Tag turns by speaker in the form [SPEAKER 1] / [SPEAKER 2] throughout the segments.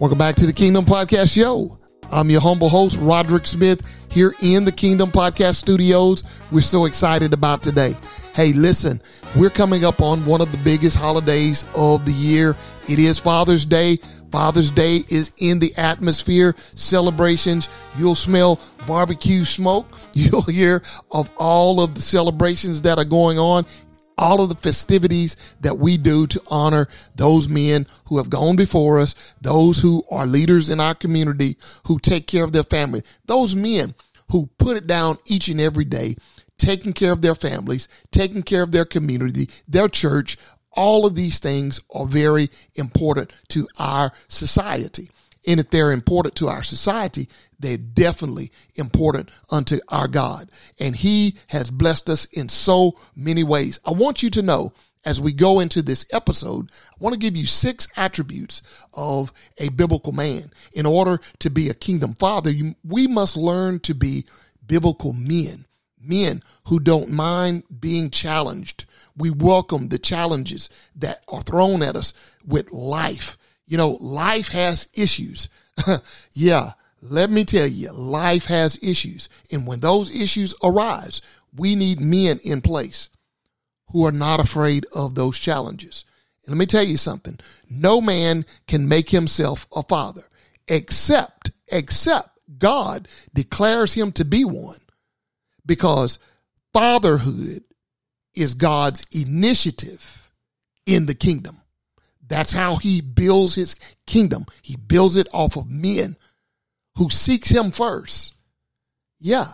[SPEAKER 1] Welcome back to the Kingdom Podcast Show. I'm your humble host, Roderick Smith, here in the Kingdom Podcast Studios. We're so excited about today. Hey, listen, we're coming up on one of the biggest holidays of the year. It is Father's Day. Father's Day is in the atmosphere, celebrations. You'll smell barbecue smoke. You'll hear of all of the celebrations that are going on all of the festivities that we do to honor those men who have gone before us, those who are leaders in our community, who take care of their family, those men who put it down each and every day, taking care of their families, taking care of their community, their church. All of these things are very important to our society. And if they're important to our society, they're definitely important unto our God. And he has blessed us in so many ways. I want you to know as we go into this episode, I want to give you six attributes of a biblical man. In order to be a kingdom father, you, we must learn to be biblical men, men who don't mind being challenged. We welcome the challenges that are thrown at us with life you know, life has issues. yeah, let me tell you, life has issues. And when those issues arise, we need men in place who are not afraid of those challenges. And let me tell you something. No man can make himself a father except, except God declares him to be one because fatherhood is God's initiative in the kingdom. That's how he builds his kingdom. He builds it off of men who seeks him first. Yeah.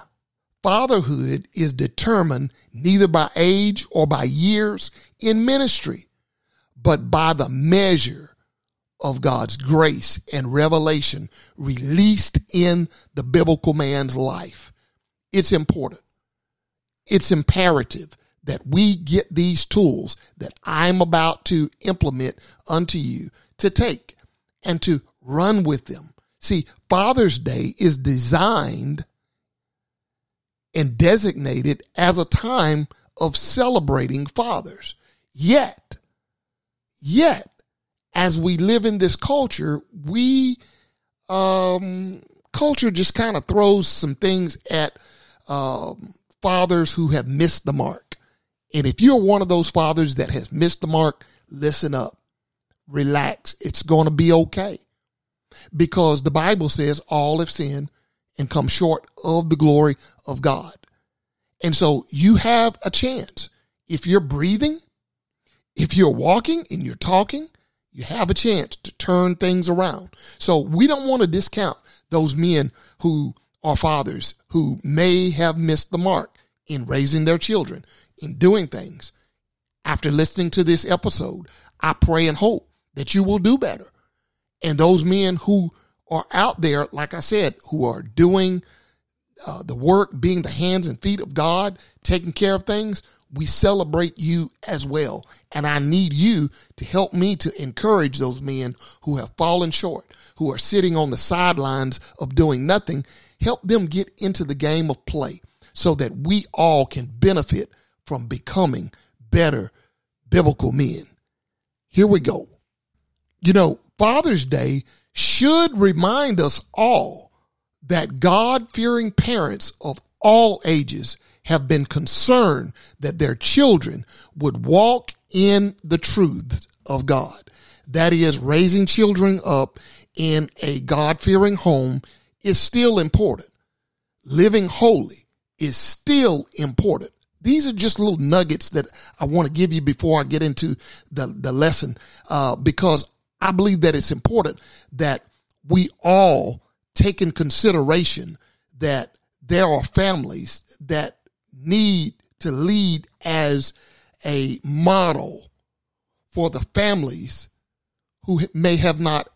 [SPEAKER 1] Fatherhood is determined neither by age or by years in ministry, but by the measure of God's grace and revelation released in the biblical man's life. It's important. It's imperative that we get these tools that I'm about to implement unto you to take and to run with them. See, Father's Day is designed and designated as a time of celebrating fathers. Yet, yet, as we live in this culture, we, um, culture just kind of throws some things at, um, fathers who have missed the mark. And if you're one of those fathers that has missed the mark, listen up, relax. It's going to be okay. Because the Bible says all have sinned and come short of the glory of God. And so you have a chance. If you're breathing, if you're walking and you're talking, you have a chance to turn things around. So we don't want to discount those men who are fathers who may have missed the mark in raising their children, in doing things. After listening to this episode, I pray and hope that you will do better. And those men who are out there, like I said, who are doing uh, the work, being the hands and feet of God, taking care of things, we celebrate you as well. And I need you to help me to encourage those men who have fallen short, who are sitting on the sidelines of doing nothing. Help them get into the game of play so that we all can benefit from becoming better biblical men. Here we go. You know, Father's Day should remind us all that God fearing parents of all ages have been concerned that their children would walk in the truths of God. That is, raising children up in a God fearing home is still important. Living holy is still important. These are just little nuggets that I want to give you before I get into the, the lesson, uh, because I believe that it's important that we all take in consideration that there are families that need to lead as a model for the families who may have not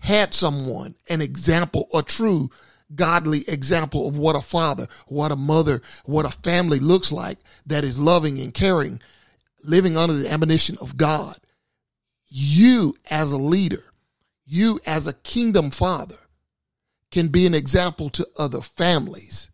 [SPEAKER 1] had someone, an example, a true godly example of what a father, what a mother, what a family looks like that is loving and caring, living under the admonition of God. You as a leader, you as a kingdom father can be an example to other families.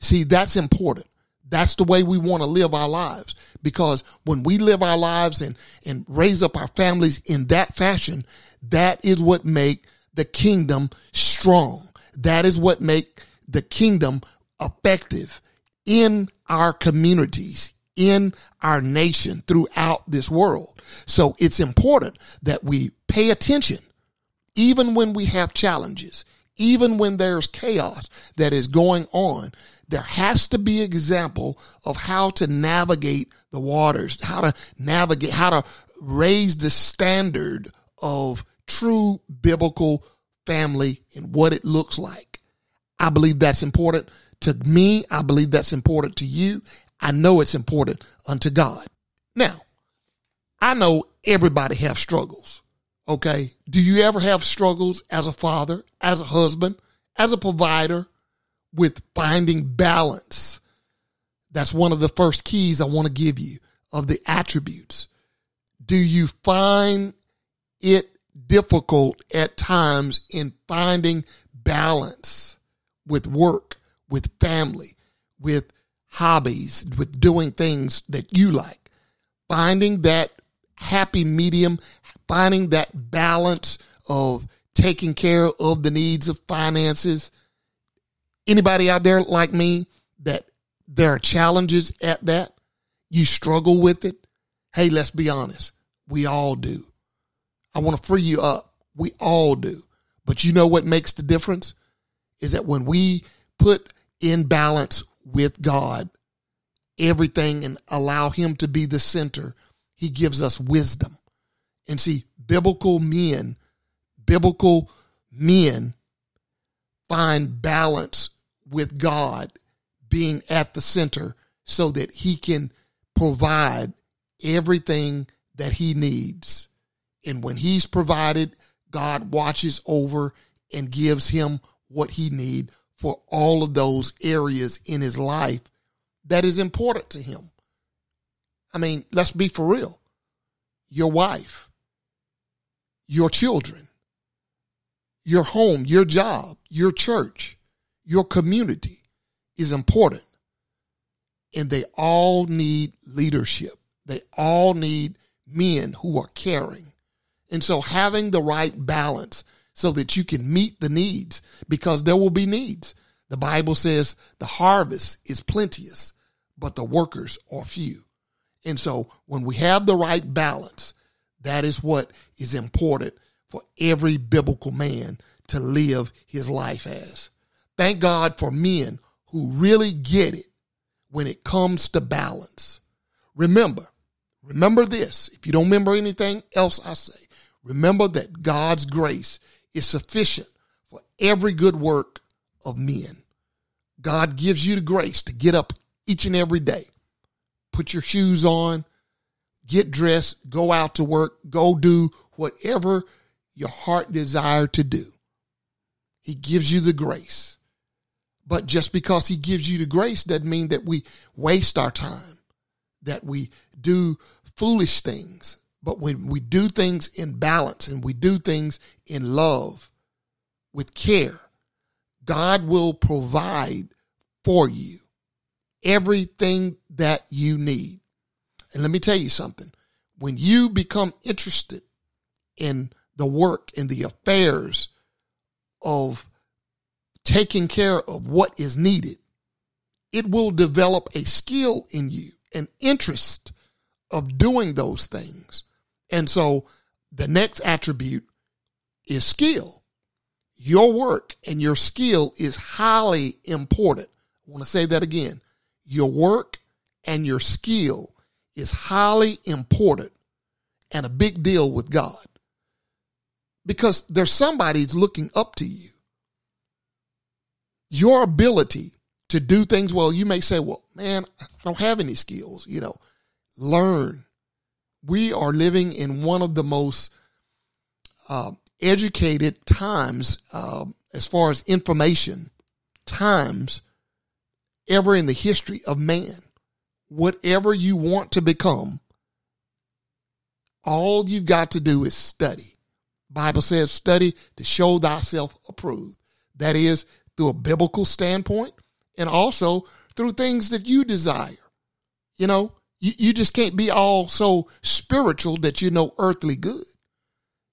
[SPEAKER 1] See, that's important. That's the way we want to live our lives because when we live our lives and, and raise up our families in that fashion, that is what make the kingdom strong. That is what make the kingdom effective in our communities, in our nation, throughout this world. So it's important that we pay attention, even when we have challenges, even when there's chaos that is going on. There has to be example of how to navigate the waters, how to navigate, how to raise the standard of true biblical family and what it looks like. I believe that's important to me. I believe that's important to you. I know it's important unto God. Now, I know everybody have struggles. Okay. Do you ever have struggles as a father, as a husband, as a provider with finding balance? That's one of the first keys I want to give you of the attributes. Do you find it difficult at times in finding balance with work, with family, with hobbies, with doing things that you like. Finding that happy medium, finding that balance of taking care of the needs of finances. Anybody out there like me that there are challenges at that? You struggle with it? Hey, let's be honest. We all do. I want to free you up. We all do. But you know what makes the difference? Is that when we put in balance with God everything and allow Him to be the center, He gives us wisdom. And see, biblical men, biblical men find balance with God being at the center so that He can provide everything that He needs. And when he's provided, God watches over and gives him what he need for all of those areas in his life that is important to him. I mean, let's be for real. Your wife, your children, your home, your job, your church, your community is important. And they all need leadership. They all need men who are caring. And so having the right balance so that you can meet the needs because there will be needs. The Bible says the harvest is plenteous, but the workers are few. And so when we have the right balance, that is what is important for every biblical man to live his life as. Thank God for men who really get it when it comes to balance. Remember, remember this. If you don't remember anything else I say, Remember that God's grace is sufficient for every good work of men. God gives you the grace to get up each and every day, put your shoes on, get dressed, go out to work, go do whatever your heart desire to do. He gives you the grace. But just because he gives you the grace doesn't mean that we waste our time, that we do foolish things, but when we do things in balance and we do things in love with care, God will provide for you everything that you need. And let me tell you something. When you become interested in the work and the affairs of taking care of what is needed, it will develop a skill in you, an interest of doing those things. And so the next attribute is skill. Your work and your skill is highly important. I want to say that again. Your work and your skill is highly important and a big deal with God because there's somebody's looking up to you. Your ability to do things well, you may say, well, man, I don't have any skills, you know, learn, we are living in one of the most uh, educated times uh, as far as information times ever in the history of man. Whatever you want to become, all you've got to do is study. Bible says study to show thyself approved. That is through a biblical standpoint and also through things that you desire. You know, you, you just can't be all so spiritual that you no earthly good.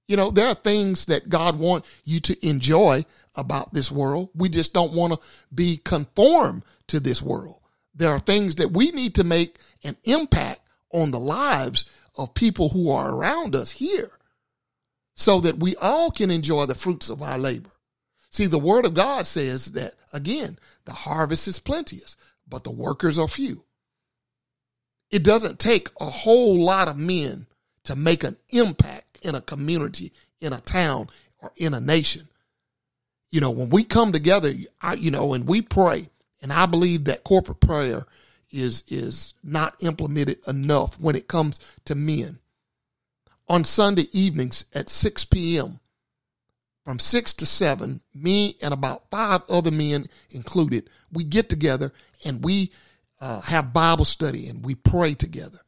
[SPEAKER 1] You know, there are things that God wants you to enjoy about this world. We just don't want to be conformed to this world. There are things that we need to make an impact on the lives of people who are around us here so that we all can enjoy the fruits of our labor. See, the word of God says that again, the harvest is plenteous, but the workers are few. It doesn't take a whole lot of men to make an impact in a community, in a town, or in a nation. You know, when we come together, I, you know, and we pray, and I believe that corporate prayer is is not implemented enough when it comes to men. On Sunday evenings at 6 p.m., from 6 to 7, me and about five other men included, we get together and we uh, have Bible study and we pray together.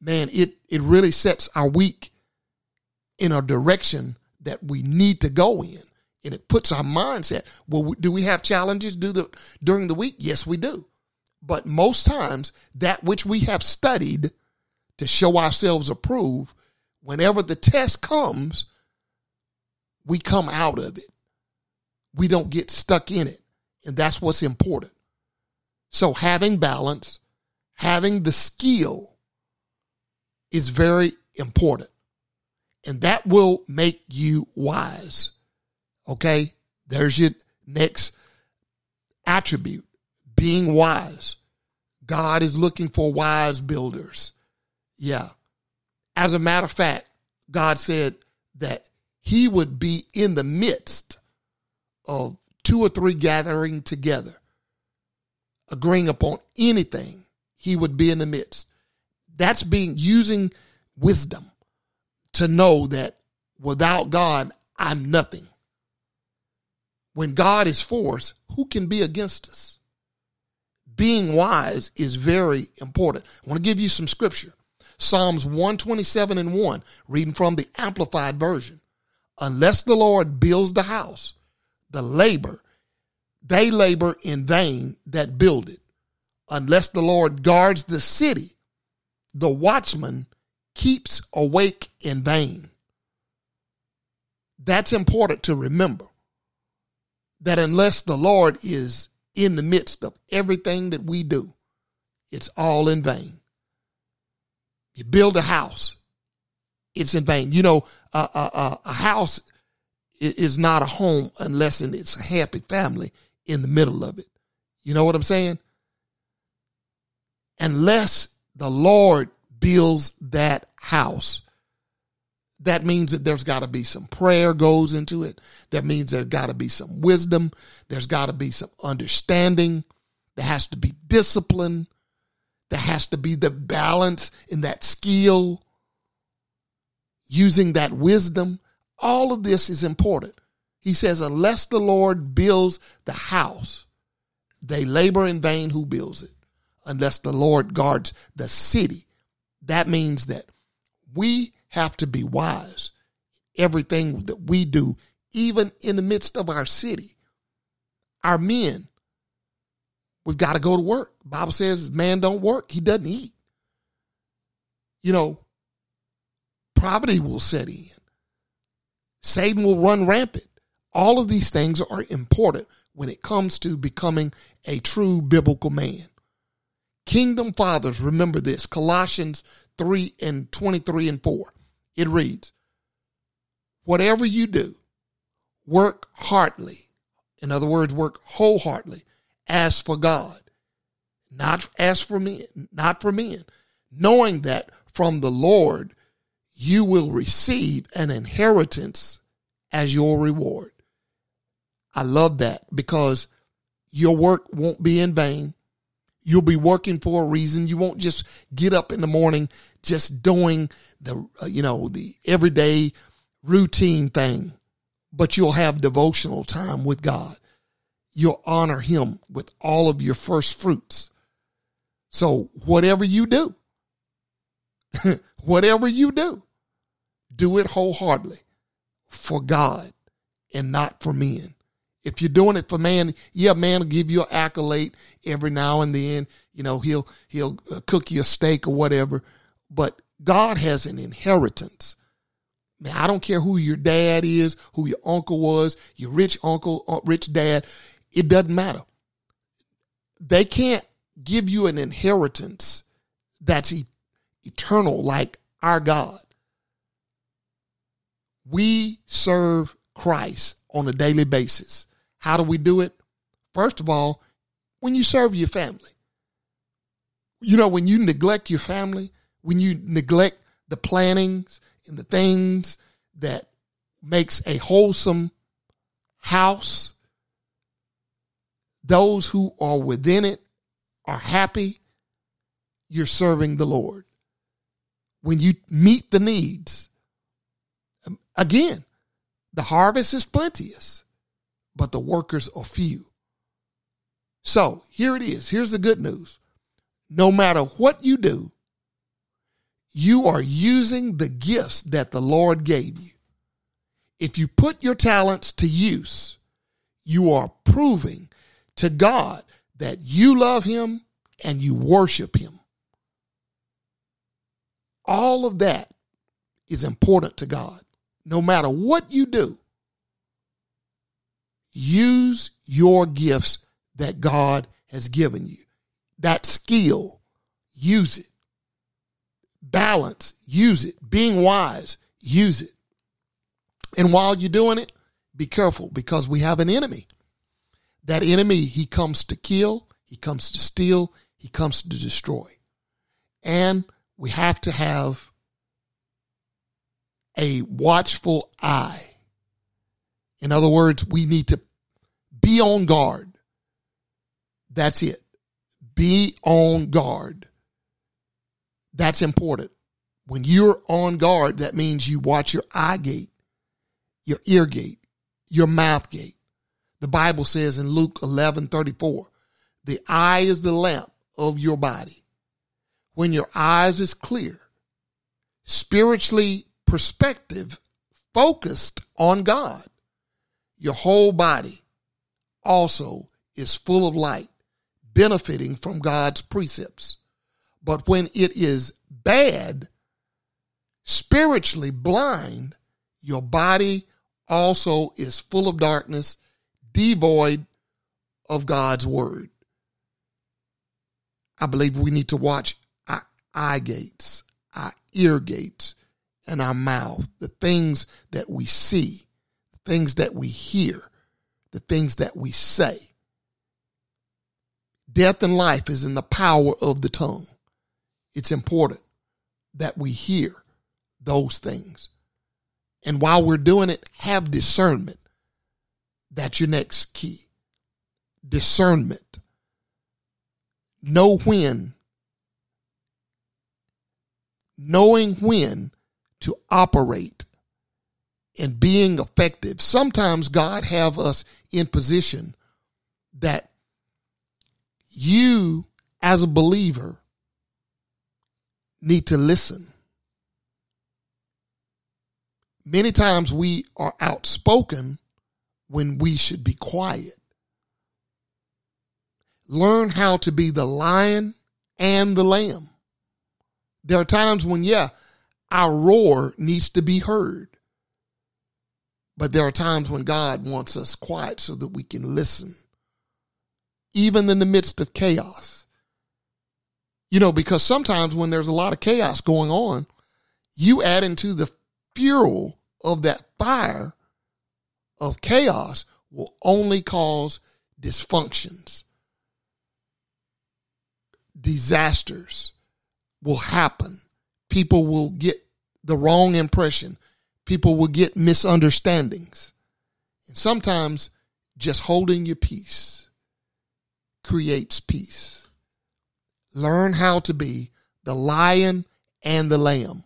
[SPEAKER 1] Man, it, it really sets our week in a direction that we need to go in. And it puts our mindset. Well, do we have challenges do the, during the week? Yes, we do. But most times, that which we have studied to show ourselves approved, whenever the test comes, we come out of it. We don't get stuck in it. And that's what's important. So having balance, having the skill is very important. And that will make you wise. Okay. There's your next attribute being wise. God is looking for wise builders. Yeah. As a matter of fact, God said that he would be in the midst of two or three gathering together, agreeing upon anything. He would be in the midst. That's being using wisdom to know that without God, I'm nothing. When God is for us, who can be against us? being wise is very important. I want to give you some scripture. Psalms 127 and 1, reading from the Amplified Version. Unless the Lord builds the house, the labor, they labor in vain that build it. Unless the Lord guards the city, the watchman keeps awake in vain. That's important to remember. That unless the Lord is in the midst of everything that we do, it's all in vain. You build a house, it's in vain. You know, a, a, a house is not a home unless it's a happy family in the middle of it. You know what I'm saying? Unless the Lord builds that house, that means that there's got to be some prayer goes into it. That means there's got to be some wisdom. There's got to be some understanding. There has to be discipline. There has to be the balance in that skill, using that wisdom. All of this is important. He says, unless the Lord builds the house, they labor in vain who builds it. Unless the Lord guards the city. That means that we have to be wise. Everything that we do, even in the midst of our city, our men, we've got to go to work. Bible says man don't work, he doesn't eat. You know, poverty will set in. Satan will run rampant. All of these things are important when it comes to becoming a true biblical man. Kingdom fathers, remember this Colossians 3 and 23 and 4. It reads, Whatever you do, work heartily. In other words, work wholeheartedly as for God, not as for men, not for men, knowing that from the Lord you will receive an inheritance as your reward. I love that because your work won't be in vain. You'll be working for a reason. You won't just get up in the morning just doing the, uh, you know, the everyday routine thing, but you'll have devotional time with God. You'll honor him with all of your first fruits. So whatever you do, whatever you do, do it wholeheartedly for God and not for men. If you're doing it for man, yeah, man will give you an accolade every now and then. You know, he'll he'll uh, cook you a steak or whatever. But God has an inheritance Now, I don't care who your dad is, who your uncle was, your rich uncle, uh, rich dad. It doesn't matter. They can't give you an inheritance that's eternal like our God. We serve Christ on a daily basis. How do we do it? First of all, when you serve your family. You know, when you neglect your family, when you neglect the plannings and the things that makes a wholesome house, those who are within it are happy, you're serving the Lord. When you meet the needs, again, the harvest is plenteous, but the workers are few. So here it is. Here's the good news. No matter what you do, you are using the gifts that the Lord gave you. If you put your talents to use, you are proving to God that you love Him and you worship Him. All of that is important to God. No matter what you do, use your gifts that God has given you. That skill, use it. Balance, use it. Being wise, use it. And while you're doing it, be careful because we have an enemy. That enemy, he comes to kill, he comes to steal, he comes to destroy. And we have to have a watchful eye. In other words, we need to be on guard. That's it. Be on guard. That's important. When you're on guard, that means you watch your eye gate, your ear gate, your mouth gate. The Bible says in Luke 11 34, the eye is the lamp of your body. When your eyes is clear, spiritually perspective, focused on God, your whole body also is full of light, benefiting from God's precepts. But when it is bad, spiritually blind, your body also is full of darkness, devoid of God's word. I believe we need to watch our eye gates, our ear gates, and our mouth, the things that we see, the things that we hear, the things that we say. Death and life is in the power of the tongue. It's important that we hear those things. And while we're doing it, have discernment. That's your next key. Discernment. Know when. Knowing when to operate and being effective. Sometimes God have us in position that you as a believer need to listen. Many times we are outspoken when we should be quiet. Learn how to be the lion and the lamb. There are times when, yeah, our roar needs to be heard. But there are times when God wants us quiet so that we can listen, even in the midst of chaos. You know, because sometimes when there's a lot of chaos going on, you add into the fuel of that fire of chaos will only cause dysfunctions. Disasters will happen people will get the wrong impression. People will get misunderstandings. And sometimes just holding your peace creates peace. Learn how to be the lion and the lamb.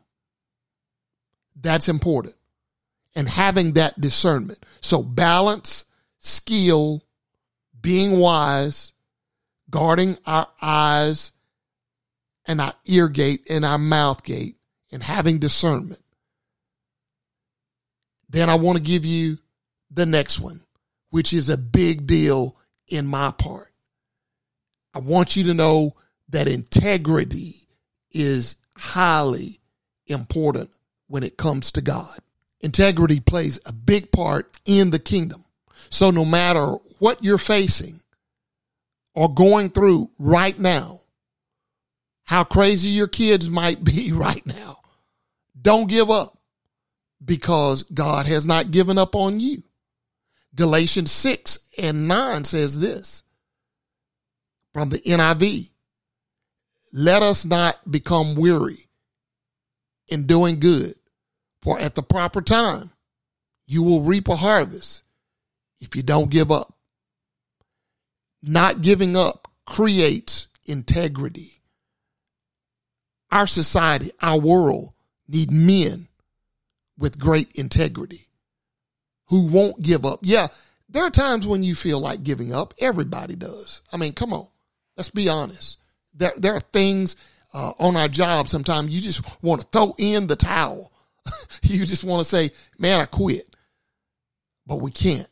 [SPEAKER 1] That's important. And having that discernment. So balance, skill, being wise, guarding our eyes and our ear gate and our mouth gate and having discernment. Then I want to give you the next one, which is a big deal in my part. I want you to know that integrity is highly important when it comes to God. Integrity plays a big part in the kingdom. So no matter what you're facing or going through right now, how crazy your kids might be right now, don't give up because God has not given up on you. Galatians 6 and 9 says this from the NIV Let us not become weary in doing good, for at the proper time you will reap a harvest if you don't give up. Not giving up creates integrity. Our society, our world need men with great integrity who won't give up. Yeah, there are times when you feel like giving up. Everybody does. I mean, come on. Let's be honest. There, there are things uh, on our job sometimes you just want to throw in the towel. you just want to say, man, I quit. But we can't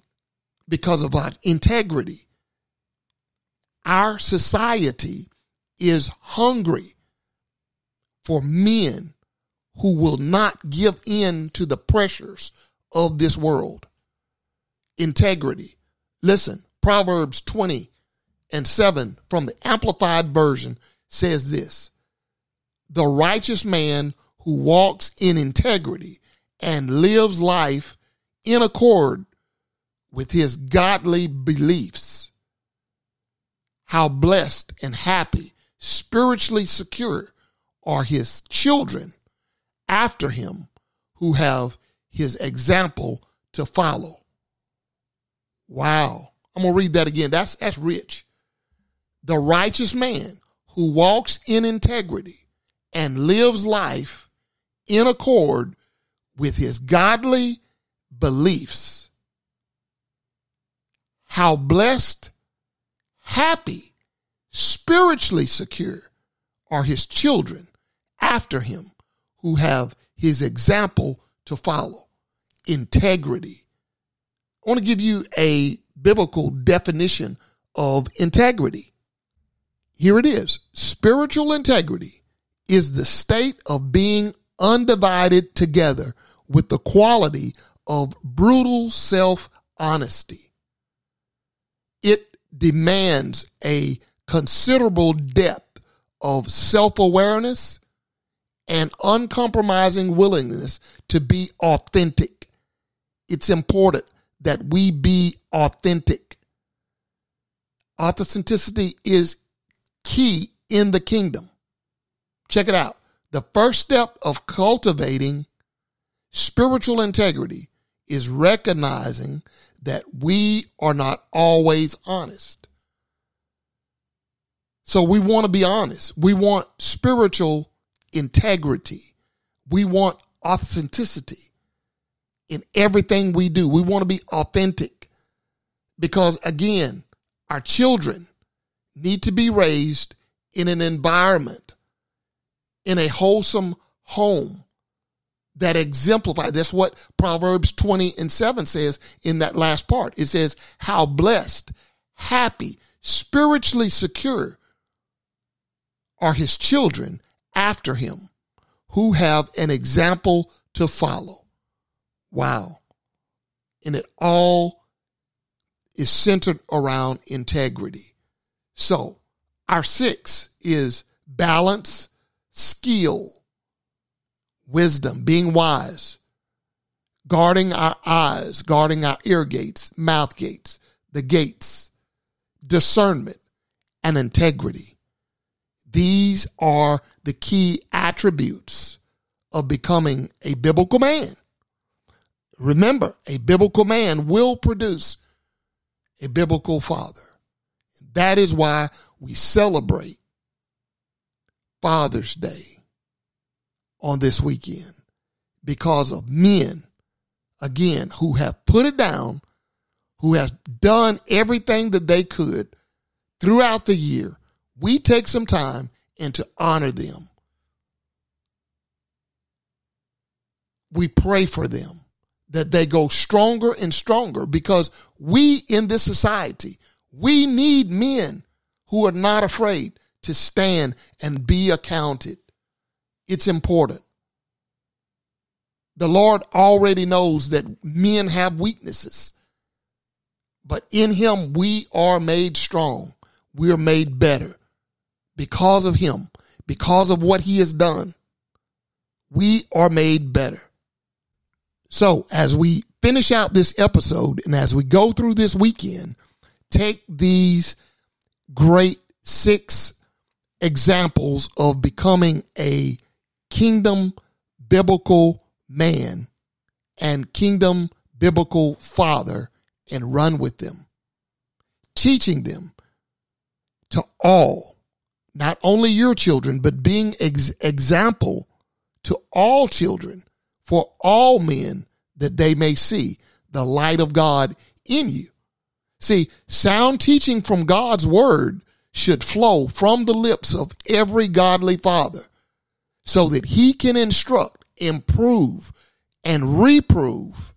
[SPEAKER 1] because of our integrity. Our society is hungry for men who will not give in to the pressures of this world. Integrity. Listen, Proverbs 20 and 7 from the Amplified Version says this The righteous man who walks in integrity and lives life in accord with his godly beliefs. How blessed and happy, spiritually secure are his children after him who have his example to follow. Wow. I'm going to read that again. That's, that's rich. The righteous man who walks in integrity and lives life in accord with his godly beliefs. How blessed, happy, spiritually secure are his children after him who have his example to follow. Integrity. I want to give you a biblical definition of integrity. Here it is. Spiritual integrity is the state of being undivided together with the quality of brutal self honesty. It demands a considerable depth of self awareness and uncompromising willingness to be authentic. It's important that we be authentic. Authenticity is key in the kingdom. Check it out. The first step of cultivating spiritual integrity is recognizing that we are not always honest. So we want to be honest. We want spiritual integrity. We want authenticity in everything we do. We want to be authentic because, again, our children need to be raised in an environment, in a wholesome home that exemplifies. That's what Proverbs 20 and 7 says in that last part. It says, How blessed, happy, spiritually secure are his children after him who have an example to follow. Wow. And it all is centered around integrity. So our six is balance, skill, wisdom, being wise, guarding our eyes, guarding our ear gates, mouth gates, the gates, discernment, and integrity. These are the key attributes of becoming a biblical man. Remember, a biblical man will produce a biblical father. That is why we celebrate Father's Day on this weekend because of men, again, who have put it down, who have done everything that they could throughout the year we take some time and to honor them. We pray for them that they go stronger and stronger because we in this society, we need men who are not afraid to stand and be accounted. It's important. The Lord already knows that men have weaknesses. But in him, we are made strong. We are made better because of him, because of what he has done. We are made better. So as we finish out this episode and as we go through this weekend, take these great six examples of becoming a kingdom biblical man and kingdom biblical father and run with them, teaching them to all, not only your children, but being ex- example to all children for all men that they may see the light of God in you. See, sound teaching from God's word should flow from the lips of every godly father so that he can instruct, improve, and reprove,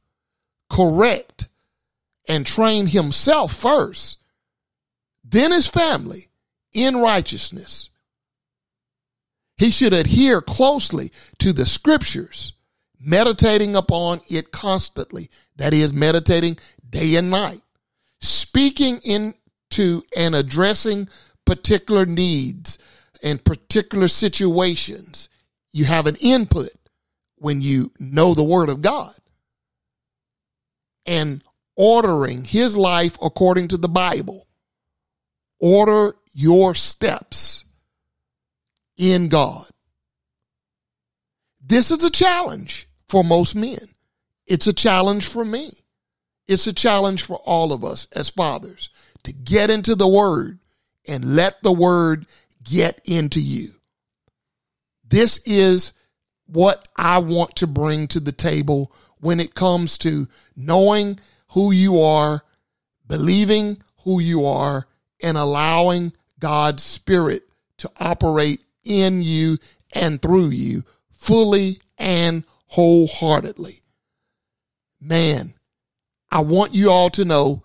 [SPEAKER 1] correct, and train himself first, then his family in righteousness. He should adhere closely to the scriptures, meditating upon it constantly. That is, meditating day and night, speaking into and addressing particular needs and particular situations. You have an input when you know the word of God and ordering his life according to the Bible. Order your steps in God. This is a challenge for most men. It's a challenge for me. It's a challenge for all of us as fathers to get into the word and let the word get into you. This is what I want to bring to the table when it comes to knowing who you are, believing who you are, and allowing God's Spirit to operate in you and through you fully and wholeheartedly. Man, I want you all to know,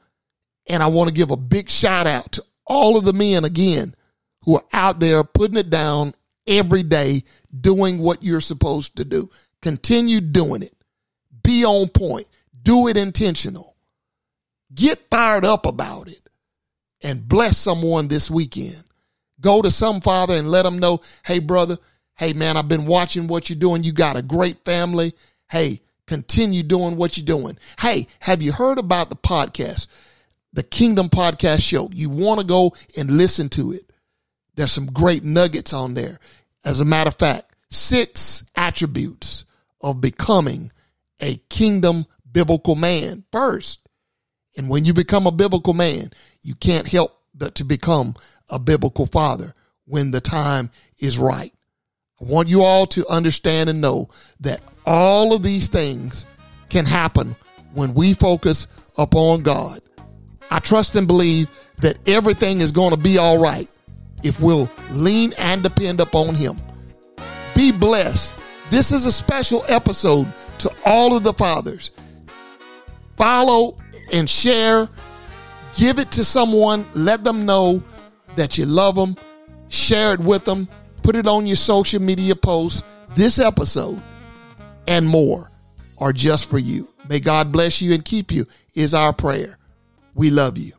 [SPEAKER 1] and I want to give a big shout out to all of the men again who are out there putting it down every day, doing what you're supposed to do. Continue doing it. Be on point. Do it intentional. Get fired up about it and bless someone this weekend. Go to some father and let them know, hey, brother, hey, man, I've been watching what you're doing. You got a great family. Hey, continue doing what you're doing. Hey, have you heard about the podcast, the Kingdom Podcast Show? You want to go and listen to it. There's some great nuggets on there. As a matter of fact, six attributes of becoming a kingdom biblical man first. And when you become a biblical man, you can't help but to become a biblical father when the time is right. I want you all to understand and know that all of these things can happen when we focus upon God. I trust and believe that everything is going to be all right if we'll lean and depend upon Him. Be blessed. This is a special episode to all of the fathers. Follow and share. Give it to someone. Let them know that you love them. Share it with them put it on your social media posts. This episode and more are just for you. May God bless you and keep you, is our prayer. We love you.